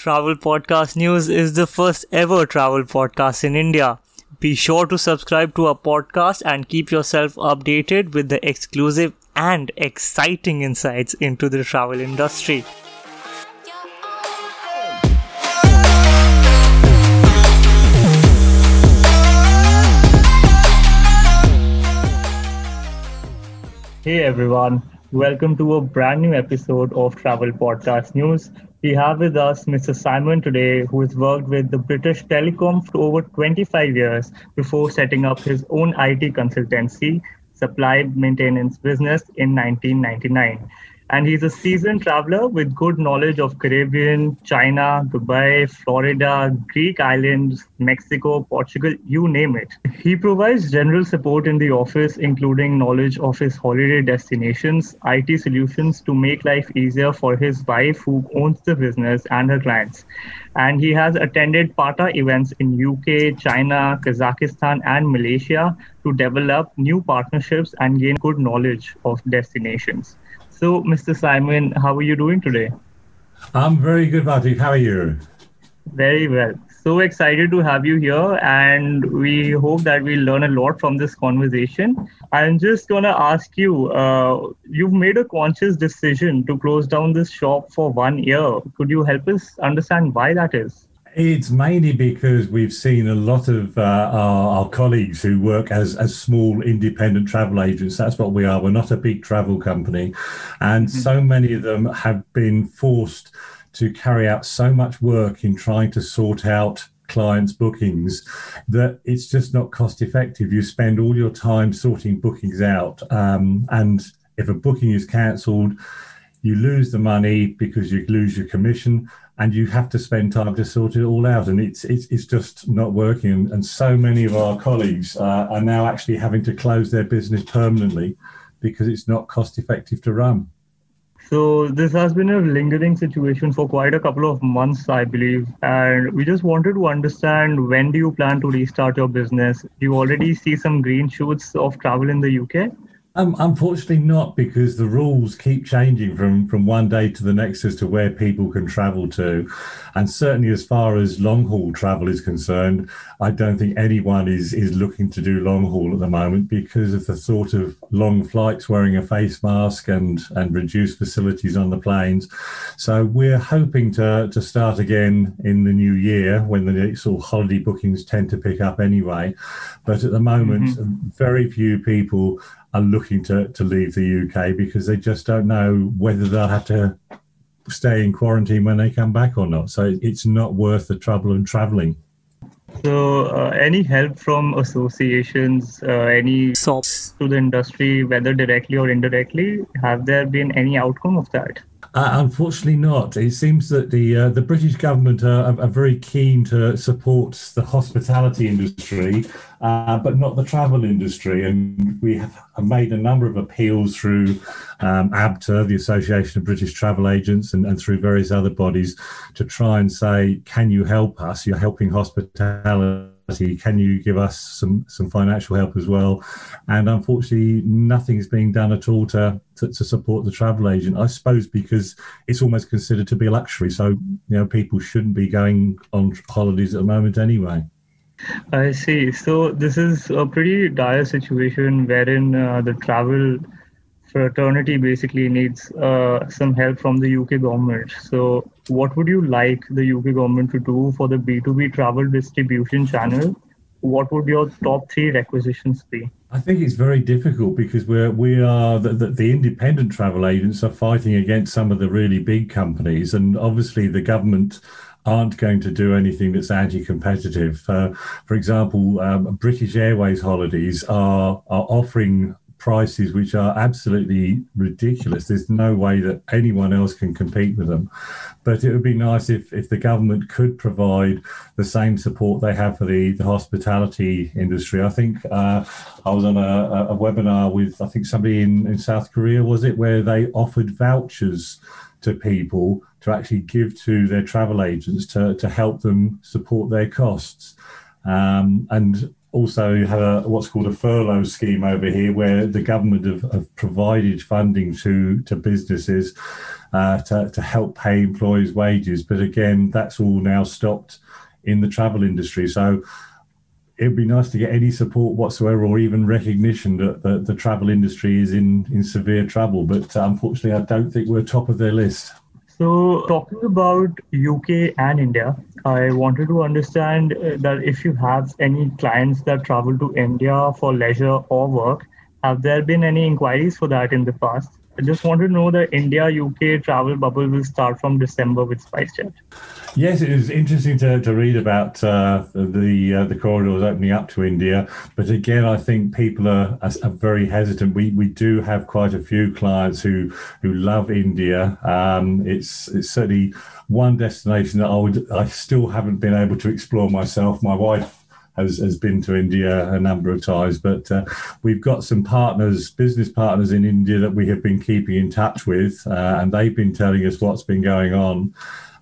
Travel Podcast News is the first ever travel podcast in India. Be sure to subscribe to our podcast and keep yourself updated with the exclusive and exciting insights into the travel industry. Hey everyone, welcome to a brand new episode of Travel Podcast News. We have with us Mr. Simon today, who has worked with the British Telecom for over 25 years before setting up his own IT consultancy, Supply Maintenance Business, in 1999 and he's a seasoned traveler with good knowledge of Caribbean, China, Dubai, Florida, Greek islands, Mexico, Portugal, you name it. He provides general support in the office, including knowledge of his holiday destinations, IT solutions to make life easier for his wife who owns the business and her clients. And he has attended PATA events in UK, China, Kazakhstan, and Malaysia to develop new partnerships and gain good knowledge of destinations. So, Mr. Simon, how are you doing today? I'm very good, Vatik. How are you? Very well. So excited to have you here, and we hope that we'll learn a lot from this conversation. I'm just going to ask you uh, you've made a conscious decision to close down this shop for one year. Could you help us understand why that is? It's mainly because we've seen a lot of uh, our, our, colleagues who work as, as small independent travel agents. That's what we are. We're not a big travel company. And mm-hmm. so many of them have been forced to carry out so much work in trying to sort out clients' bookings that it's just not cost effective. You spend all your time sorting bookings out. Um, and if a booking is cancelled, you lose the money because you lose your commission and you have to spend time to sort it all out. And it's it's, it's just not working. And so many of our colleagues uh, are now actually having to close their business permanently because it's not cost effective to run. So this has been a lingering situation for quite a couple of months i believe. And we just wanted to understand when do you plan to restart your business? Do you already see some green shoots of travel in the uk um, unfortunately, not because the rules keep changing from, from one day to the next as to where people can travel to. And certainly, as far as long haul travel is concerned, I don't think anyone is, is looking to do long haul at the moment because of the sort of long flights wearing a face mask and, and reduced facilities on the planes. So, we're hoping to, to start again in the new year when the sort of holiday bookings tend to pick up anyway. But at the moment, mm-hmm. very few people are looking to, to leave the UK because they just don't know whether they'll have to stay in quarantine when they come back or not. So it's not worth the trouble of traveling. So, uh, any help from associations, uh, any stops to the industry, whether directly or indirectly, have there been any outcome of that? Uh, unfortunately, not. It seems that the uh, the British government are, are, very keen to support the hospitality industry, uh, but not the travel industry. And we have made a number of appeals through um, ABTA, the Association of British Travel Agents, and, and through various other bodies to try and say, "Can you help us? You're helping hospitality." Can you give us some some financial help as well? And unfortunately, nothing is being done at all to, to, to support the travel agent. I suppose because it's almost considered to be a luxury, so you know people shouldn't be going on holidays at the moment anyway. I see. So this is a pretty dire situation wherein uh, the travel fraternity basically needs uh, some help from the UK government. So, what would you like the UK government to do for the B2B travel distribution channel? What would your top three requisitions be? I think it's very difficult because we're we are the, the, the, independent travel agents are fighting against some of the really big companies, and obviously the government aren't going to do anything that's anti-competitive. Uh, for example, um, British Airways holidays are are offering prices which are absolutely ridiculous. There's no way that anyone else can compete with them. But it would be nice if, if the government could provide the same support they have for the, the hospitality industry. I think uh, I was on a, a, webinar with, I think, somebody in, in South Korea, was it, where they offered vouchers to people to actually give to their travel agents to, to help them support their costs. Um, and also have a, what's called a furlough scheme over here, where the government have, have provided funding to to businesses uh, to to help pay employees' wages. But again, that's all now stopped in the travel industry. So it'd be nice to get any support whatsoever or even recognition that the, the travel industry is in, in severe trouble. But uh, unfortunately, I don't think we're top of their list. So, talking about UK and India, I wanted to understand uh, that if you have any clients that travel to India for leisure or work, have there been any inquiries for that in the past? I just want to know the India UK travel bubble will start from December with SpiceJet. Yes, it was interesting to, to read about uh, the uh, the corridors opening up to India, but again, I think people are, are, very hesitant. We we do have quite a few clients who who love India. Um, it's it's certainly one destination that I would I still haven't been able to explore myself. My wife has, has been to India a number of times. But uh, we've got some partners, business partners in India that we have been keeping in touch with, uh, and they've been telling us what's been going on.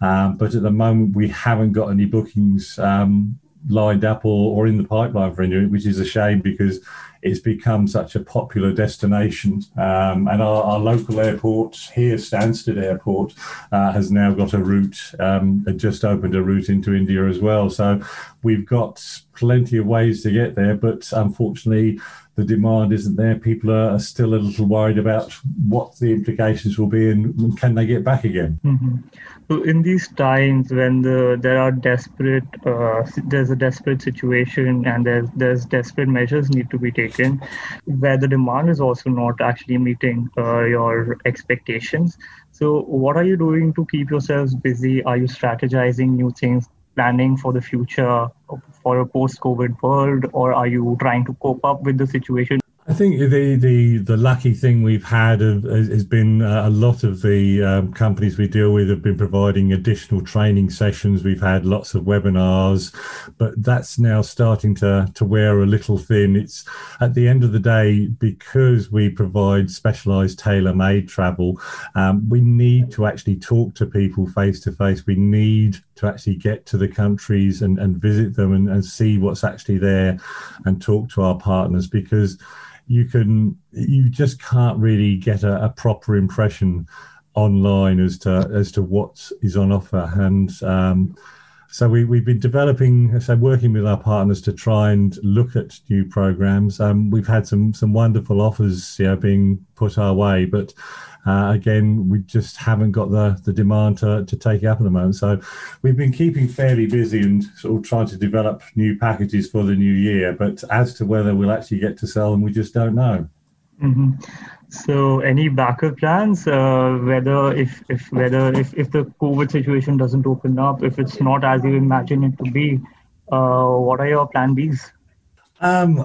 Um, but at the moment, we haven't got any bookings um, lined up or, or in the pipeline for India, which is a shame because it's become such a popular destination. Um, and our, our, local airport here, Stansted Airport, uh, has now got a route, um, just opened a route into India as well. So we've got plenty of ways to get there, but unfortunately, the demand isn't there. People are still a little worried about what the implications will be and can they get back again. Mm-hmm. So, in these times when the there are desperate, uh, there's a desperate situation and there's there's desperate measures need to be taken, where the demand is also not actually meeting uh, your expectations. So, what are you doing to keep yourselves busy? Are you strategizing new things planning for the future for a post-COVID world, or are you trying to cope up with the situation? I think the the the lucky thing we've had has been uh, a lot of the um, companies we deal with have been providing additional training sessions. We've had lots of webinars, but that's now starting to to wear a little thin. It's at the end of the day because we provide specialised tailor-made travel. Um, we need to actually talk to people face to face. We need to actually get to the countries and, and visit them and, and see what's actually there and talk to our partners because you can you just can't really get a, a proper impression online as to as to what is on offer. And um, so we, we've been developing so working with our partners to try and look at new programs. Um, we've had some some wonderful offers you know, being put our way but uh, again, we just haven't got the, the demand to, to take it up at the moment. So we've been keeping fairly busy and sort of trying to develop new packages for the new year. But as to whether we'll actually get to sell them, we just don't know. Mm-hmm. So, any backup plans? Uh, whether if if whether if, if the COVID situation doesn't open up, if it's not as you imagine it to be, uh, what are your plan Bs? Um,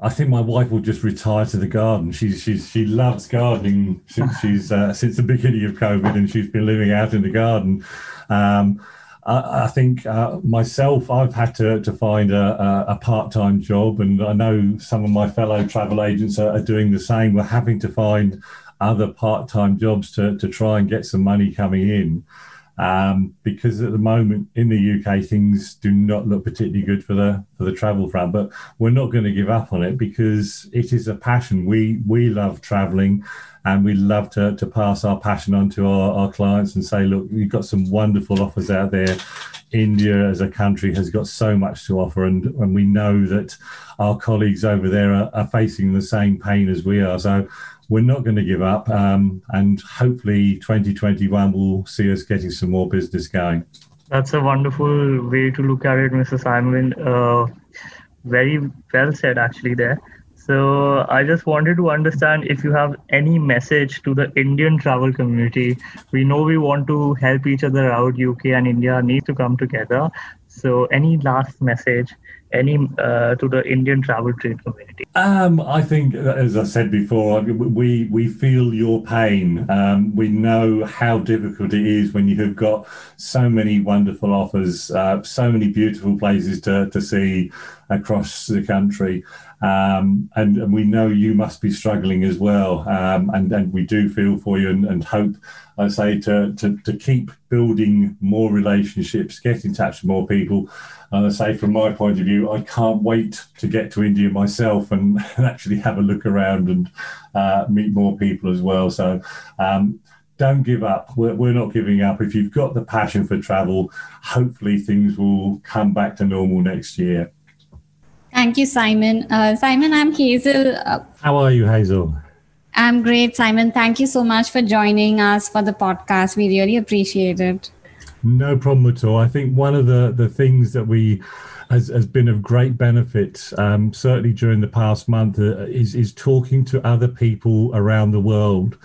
I think my wife will just retire to the garden. She's she's she loves gardening since she's uh, since the beginning of COVID, and she's been living out in the garden. Um, I, I, think uh, myself, I've had to to find a, a, part time job, and I know some of my fellow travel agents are, are doing the same. We're having to find other part time jobs to to try and get some money coming in um, because at the moment in the UK things do not look particularly good for the for the travel front. But we're not going to give up on it because it is a passion. We we love traveling, and we love to to pass our passion on to our, our clients and say, look, we've got some wonderful offers out there. India as a country has got so much to offer, and, and we know that our colleagues over there are, are facing the same pain as we are. So we're not going to give up, um, and hopefully 2021 will see us getting some more business going. That's a wonderful way to look at it, Mr. Simon. Uh, very well said, actually, there. So I just wanted to understand if you have any message to the Indian travel community. We know we want to help each other out. UK and India need to come together. So any last message any uh, to the Indian travel trade community? Um, I think, as I said before, we we feel your pain. Um, we know how difficult it is when you have got so many wonderful offers, uh, so many beautiful places to to see across the country. Um, and, and, we know you must be struggling as well. Um, and, and we do feel for you and, and hope, I say, to, to, to keep building more relationships, get in touch with more people. And I say, from my point of view, I can't wait to get to India myself and, actually have a look around and uh, meet more people as well. So, um, don't give up. We're, we're not giving up. If you've got the passion for travel, hopefully things will come back to normal next year. Thank you, Simon. Uh, Simon, I'm Hazel. Uh, How are you, Hazel? I'm great, Simon. Thank you so much for joining us for the podcast. We really appreciate it. No problem at all. I think one of the, the things that we has, has been of great benefit, um, certainly during the past month, uh, is, is talking to other people around the world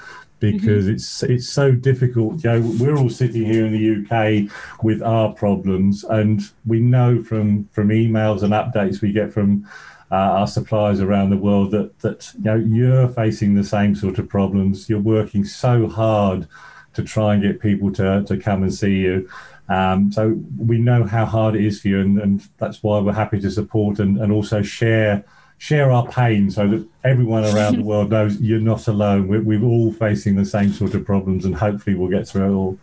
because mm-hmm. it's it's so difficult. You know, we're all sitting here in the UK with our problems, and we know from from emails and updates we get from uh, our suppliers around the world that that you know you're facing the same sort of problems. You're working so hard to try and get people to to come and see you. Um, so we know how hard it is for you, and, and that's why we're happy to support and, and also share share our pain so that everyone around the world knows you're not alone. We're, we're all facing the same sort of problems, and hopefully we'll get through it all.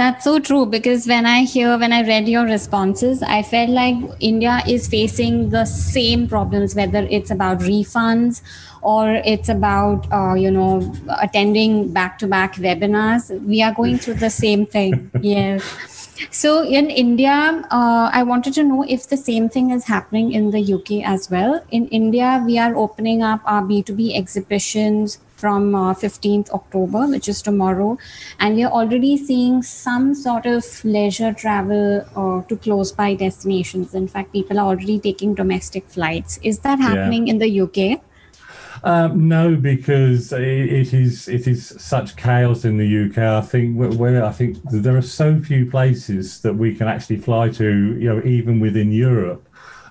That's so true because when I hear, when I read your responses, I felt like India is facing the same problems, whether it's about refunds or it's about, uh, you know, attending back to back webinars. We are going through the same thing. yes. So in India, uh, I wanted to know if the same thing is happening in the UK as well. In India, we are opening up our B2B exhibitions from uh, 15th October, which is tomorrow. And we are already seeing some sort of leisure travel uh, to close by destinations. In fact, people are already taking domestic flights. Is that happening yeah. in the UK? Um, no, because it, it is it is such chaos in the UK. I think where I think there are so few places that we can actually fly to, you know, even within Europe,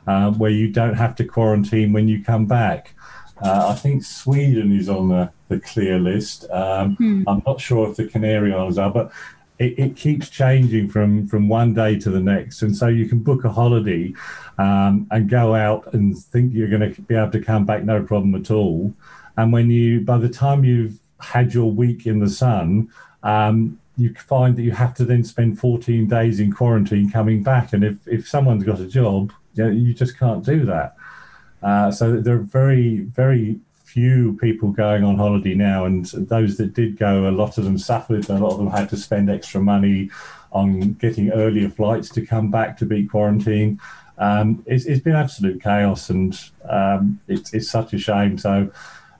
uh, where you don't have to quarantine when you come back. Uh, I think Sweden is on the, the clear list. Um, hmm. I'm not sure if the Canary Islands are, but it, it, keeps changing from from one day to the next, and so you can book a holiday um, and go out and think you're going to be able to come back no problem at all. And when you, by the time you've had your week in the sun, um, you find that you have to then spend 14 days in quarantine coming back. And if, if someone's got a job, you, know, you just can't do that. Uh, so they're very, very few people going on holiday now, and those that did go, a lot of them suffered. A lot of them had to spend extra money on getting earlier flights to come back to beat quarantine. Um, it's, it's been absolute chaos, and um, it's, it's such a shame. So,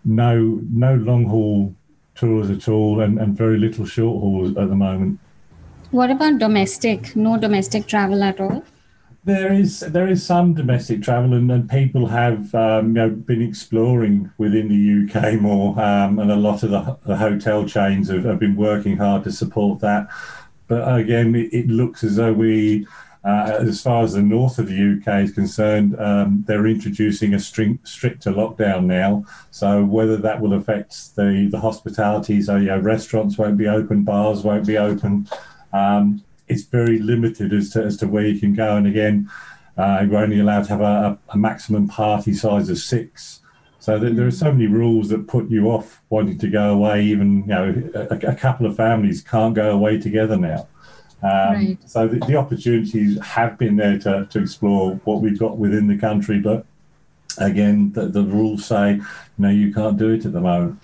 no no long haul tours at all, and, and very little short hauls at the moment. What about domestic? No domestic travel at all. There is there is some domestic travel, and, and people have um, you know been exploring within the UK more, um, and a lot of the, the hotel chains have, have, been working hard to support that. But again, it, it looks as though we, uh, as far as the north of the UK is concerned, um, they're introducing a string, stricter lockdown now. So whether that will affect the the hospitality, so you know, restaurants won't be open, bars won't be open. Um, it's very limited as to as to where you can go. And again, uh, you're only allowed to have a, a maximum party size of six. So there, there, are so many rules that put you off wanting to go away. Even you know, a, a couple of families can't go away together now. Um, right. So the, the, opportunities have been there to, to explore what we've got within the country, but again, the, the rules say no, you can't do it at the moment.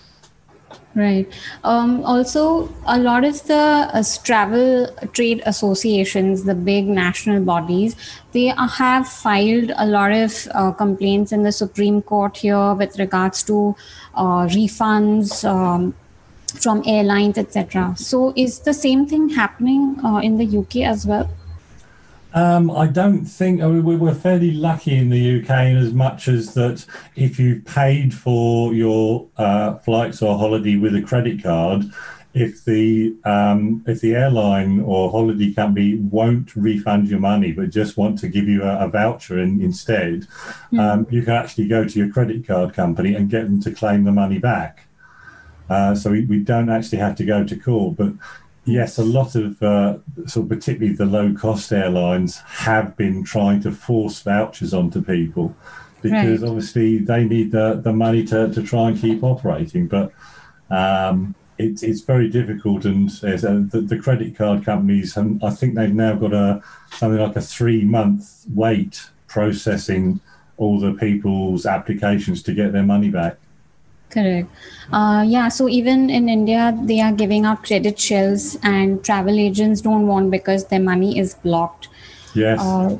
Right. Um, also, a lot of the uh, travel trade associations, the big national bodies, they have filed a lot of uh, complaints in the Supreme Court here with regards to uh, refunds um, from airlines, etc. So, is the same thing happening uh, in the UK as well? Um, I don't think I mean, we were fairly lucky in the UK in as much as that if you've paid for your uh, flights or holiday with a credit card, if the um, if the airline or holiday company won't refund your money but just want to give you a, a voucher in, instead, mm. um, you can actually go to your credit card company and get them to claim the money back. Uh, so we, we don't actually have to go to court, but Yes, a lot of uh, sort of particularly the low cost airlines have been trying to force vouchers onto people because right. obviously they need the, the money to, to try and keep operating. But um, it's it's very difficult, and uh, the, the, credit card companies, and I think they've now got a something like a three month wait processing all the people's applications to get their money back. Correct. Uh, yeah. So even in India, they are giving out credit shells, and travel agents don't want because their money is blocked. Yes. Uh,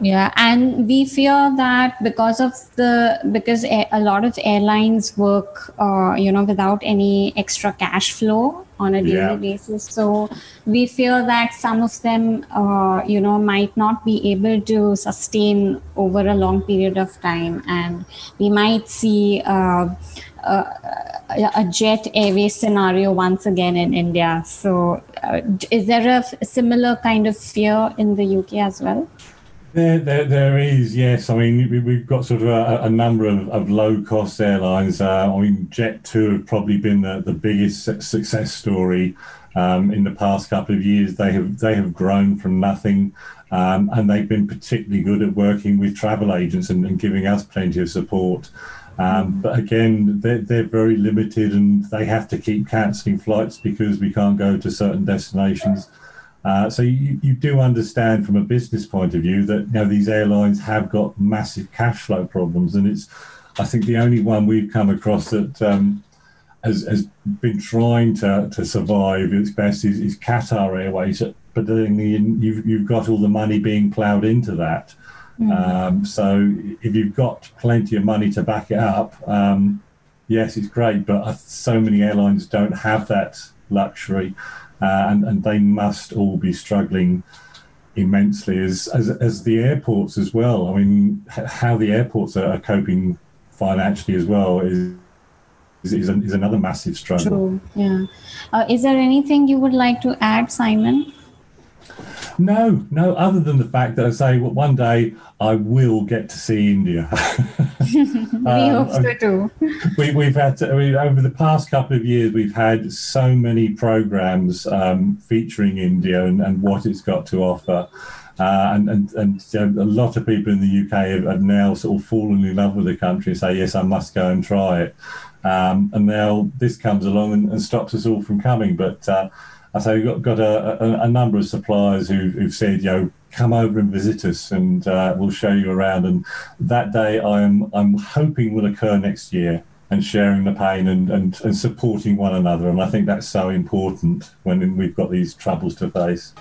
yeah and we fear that because of the because a, lot of airlines work uh, you know without any extra cash flow on a daily yeah. basis so we fear that some of them uh, you know might not be able to sustain over a long period of time and we might see uh, uh a jet airways scenario once again in India. So, uh, is there a similar kind of fear in the UK as well? There, there, there is, yes. I mean, we've got sort of a, a number of, of low cost airlines. Uh, I mean, Jet2 have probably been the, the biggest success story um, in the past couple of years. They have they have grown from nothing, um, and they've been particularly good at working with travel agents and, and giving us plenty of support. Um, but again, they're, they're very limited and they have to keep cancelling flights because we can't go to certain destinations. Uh, so you, you do understand from a business point of view that you know these airlines have got massive cash flow problems, and it's I think the only one we've come across that um, has, has been trying to, to survive its best is, is Qatar Airways, but then you've you've got all the money being ploughed into that. Mm. Um, so if you've got plenty of money to back it up, um, yes, it's great. But so many airlines don't have that luxury uh, and, and they must all be struggling immensely as, as, as the airports as well. I mean, how the airports are, coping financially as well is is, is, is another massive struggle. True. Yeah. Uh, is there anything you would like to add, Simon? No, no, other than the fact that I say well, one day I will get to see India. we um, hope so too. we, we've had, to, we, over the past couple of years, we've had so many programs um, featuring India and, and what it's got to offer. Uh, and and, and you know, a lot of people in the UK have, have, now sort of fallen in love with the country and say, yes, I must go and try it. Um, and now this comes along and, and, stops us all from coming. But uh, Say we've got, got a, a, a, number of suppliers who, who've said, you know, come over and visit us and uh, we'll show you around. And that day I'm, I'm hoping will occur next year and sharing the pain and, and, and supporting one another. And I think that's so important when we've got these troubles to face.